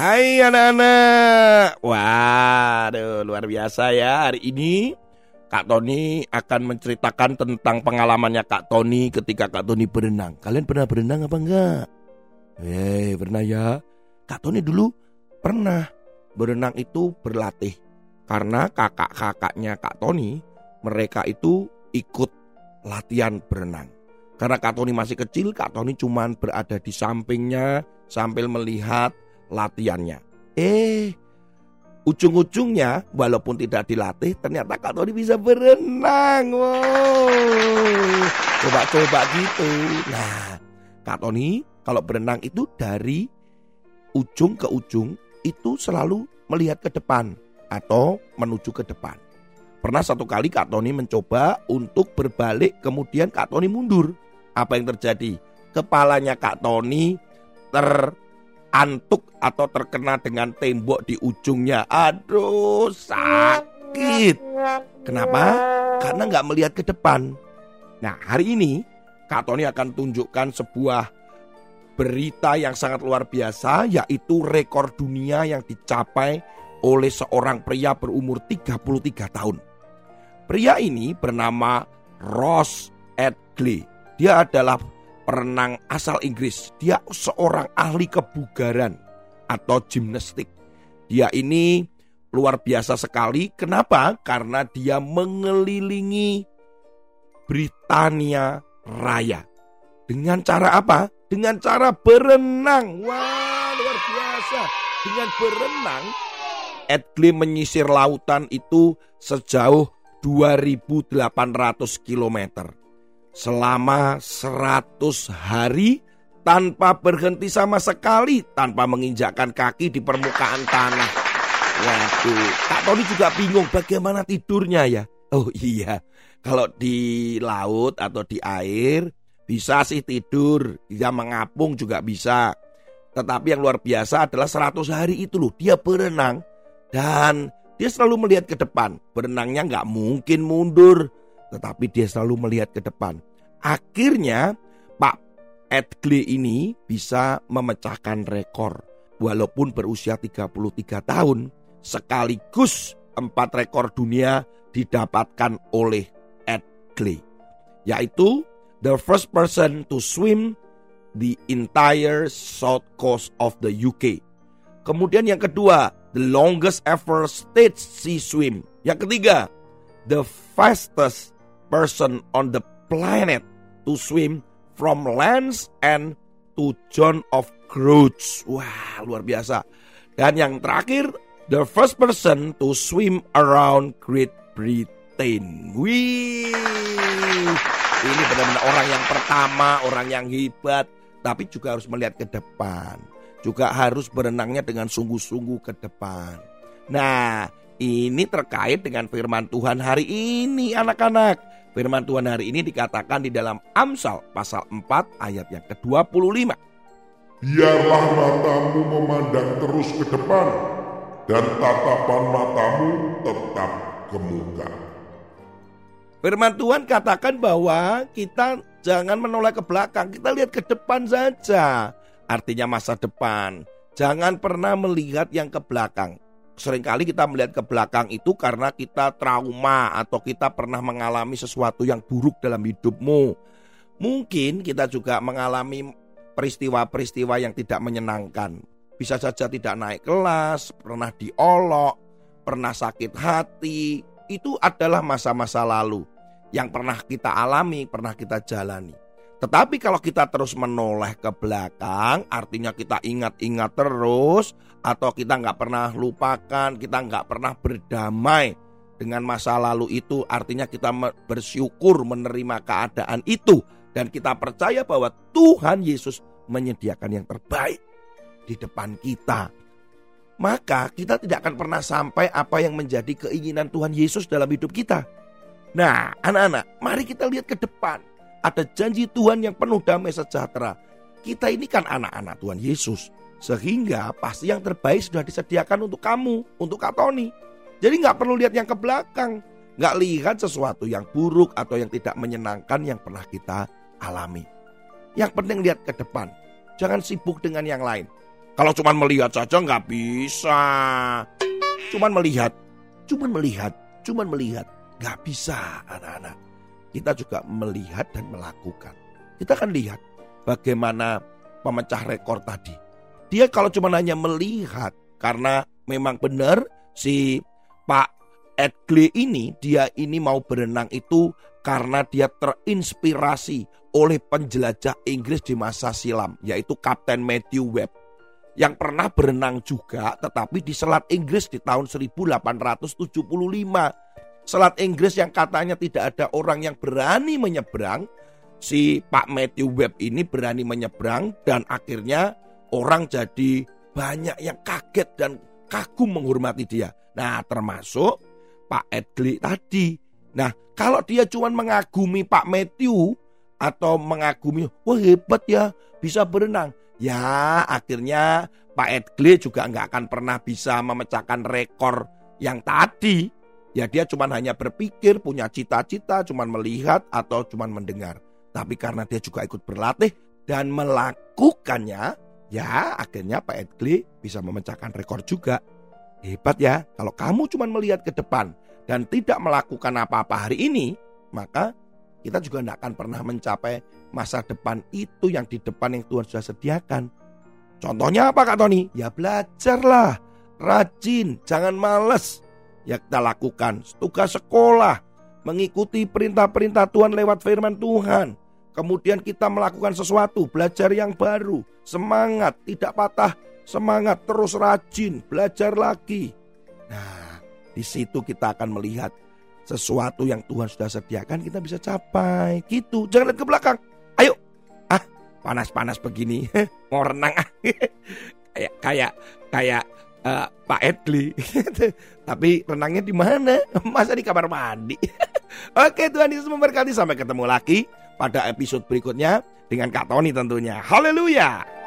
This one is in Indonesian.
Hai anak-anak. Waduh luar biasa ya Hari ini. Kak Tony akan menceritakan tentang pengalamannya Kak Tony ketika Kak Tony berenang. Kalian pernah berenang apa enggak? Hei pernah ya. Kak Tony dulu pernah berenang itu berlatih. Karena kakak-kakaknya Kak Tony Mereka itu ikut latihan berenang. Karena Kak Tony masih kecil Kak Tony cuma berada di sampingnya Sambil melihat latihannya. Eh, ujung-ujungnya walaupun tidak dilatih ternyata Kak Tony bisa berenang. Wow. Coba-coba gitu. Nah, Kak Tony kalau berenang itu dari ujung ke ujung itu selalu melihat ke depan atau menuju ke depan. Pernah satu kali Kak Tony mencoba untuk berbalik kemudian Kak Tony mundur. Apa yang terjadi? Kepalanya Kak Tony ter antuk atau terkena dengan tembok di ujungnya. Aduh, sakit. Kenapa? Karena nggak melihat ke depan. Nah, hari ini Kak Tony akan tunjukkan sebuah berita yang sangat luar biasa, yaitu rekor dunia yang dicapai oleh seorang pria berumur 33 tahun. Pria ini bernama Ross Edgley. Dia adalah perenang asal Inggris. Dia seorang ahli kebugaran atau gimnastik. Dia ini luar biasa sekali. Kenapa? Karena dia mengelilingi Britania Raya. Dengan cara apa? Dengan cara berenang. Wah, luar biasa. Dengan berenang, Edgley menyisir lautan itu sejauh 2800 kilometer selama 100 hari tanpa berhenti sama sekali, tanpa menginjakkan kaki di permukaan tanah. Waduh, Kak Tony juga bingung bagaimana tidurnya ya. Oh iya, kalau di laut atau di air bisa sih tidur, dia mengapung juga bisa. Tetapi yang luar biasa adalah 100 hari itu loh, dia berenang dan dia selalu melihat ke depan. Berenangnya nggak mungkin mundur, tetapi dia selalu melihat ke depan. Akhirnya Pak Edgley ini bisa memecahkan rekor walaupun berusia 33 tahun sekaligus empat rekor dunia didapatkan oleh Edgley yaitu the first person to swim the entire south coast of the UK. Kemudian yang kedua, the longest ever state sea swim. Yang ketiga, the fastest person on the planet to swim from lands and to John of Crouch. Wah, luar biasa. Dan yang terakhir, the first person to swim around Great Britain. Wih, ini benar-benar orang yang pertama, orang yang hebat, tapi juga harus melihat ke depan. Juga harus berenangnya dengan sungguh-sungguh ke depan. Nah, ini terkait dengan firman Tuhan hari ini anak-anak. Firman Tuhan hari ini dikatakan di dalam Amsal pasal 4 ayat yang ke-25. Biarlah matamu memandang terus ke depan dan tatapan matamu tetap ke muka. Firman Tuhan katakan bahwa kita jangan menoleh ke belakang, kita lihat ke depan saja. Artinya masa depan. Jangan pernah melihat yang ke belakang sering kali kita melihat ke belakang itu karena kita trauma atau kita pernah mengalami sesuatu yang buruk dalam hidupmu. Mungkin kita juga mengalami peristiwa-peristiwa yang tidak menyenangkan. Bisa saja tidak naik kelas, pernah diolok, pernah sakit hati. Itu adalah masa-masa lalu yang pernah kita alami, pernah kita jalani. Tetapi kalau kita terus menoleh ke belakang, artinya kita ingat-ingat terus, atau kita nggak pernah lupakan, kita nggak pernah berdamai dengan masa lalu itu, artinya kita bersyukur menerima keadaan itu, dan kita percaya bahwa Tuhan Yesus menyediakan yang terbaik di depan kita. Maka kita tidak akan pernah sampai apa yang menjadi keinginan Tuhan Yesus dalam hidup kita. Nah, anak-anak, mari kita lihat ke depan. Ada janji Tuhan yang penuh damai sejahtera. Kita ini kan anak-anak Tuhan Yesus. Sehingga pasti yang terbaik sudah disediakan untuk kamu, untuk Kak Tony. Jadi nggak perlu lihat yang ke belakang. Nggak lihat sesuatu yang buruk atau yang tidak menyenangkan yang pernah kita alami. Yang penting lihat ke depan. Jangan sibuk dengan yang lain. Kalau cuma melihat saja nggak bisa. Cuman melihat, cuman melihat, cuman melihat. Nggak bisa anak-anak. Kita juga melihat dan melakukan. Kita akan lihat bagaimana pemecah rekor tadi. Dia kalau cuma hanya melihat karena memang benar si Pak Edgley ini dia ini mau berenang itu karena dia terinspirasi oleh penjelajah Inggris di masa silam yaitu Kapten Matthew Webb yang pernah berenang juga tetapi di Selat Inggris di tahun 1875. Selat Inggris yang katanya tidak ada orang yang berani menyeberang, si Pak Matthew Webb ini berani menyeberang dan akhirnya orang jadi banyak yang kaget dan kagum menghormati dia. Nah, termasuk Pak Edgley tadi. Nah, kalau dia cuma mengagumi Pak Matthew atau mengagumi, wah hebat ya, bisa berenang. Ya akhirnya Pak Edgley juga nggak akan pernah bisa memecahkan rekor yang tadi. Ya dia cuma hanya berpikir, punya cita-cita, cuma melihat atau cuma mendengar. Tapi karena dia juga ikut berlatih dan melakukannya, ya akhirnya Pak Edgley bisa memecahkan rekor juga. Hebat ya, kalau kamu cuma melihat ke depan dan tidak melakukan apa-apa hari ini, maka kita juga tidak akan pernah mencapai masa depan itu yang di depan yang Tuhan sudah sediakan. Contohnya apa Kak Tony? Ya belajarlah, rajin, jangan males. Ya kita lakukan tugas sekolah, mengikuti perintah-perintah Tuhan lewat firman Tuhan. Kemudian kita melakukan sesuatu, belajar yang baru, semangat, tidak patah semangat, terus rajin, belajar lagi. Nah, di situ kita akan melihat sesuatu yang Tuhan sudah sediakan kita bisa capai. Gitu. Jangan lihat ke belakang. Ayo. Ah, panas-panas begini. Mau renang ah. kayak kayak kayak uh, Pak Edli. Tapi renangnya di mana? Masa di kamar mandi? Oke, Tuhan Yesus memberkati. Sampai ketemu lagi pada episode berikutnya dengan Kak Tony tentunya. Haleluya.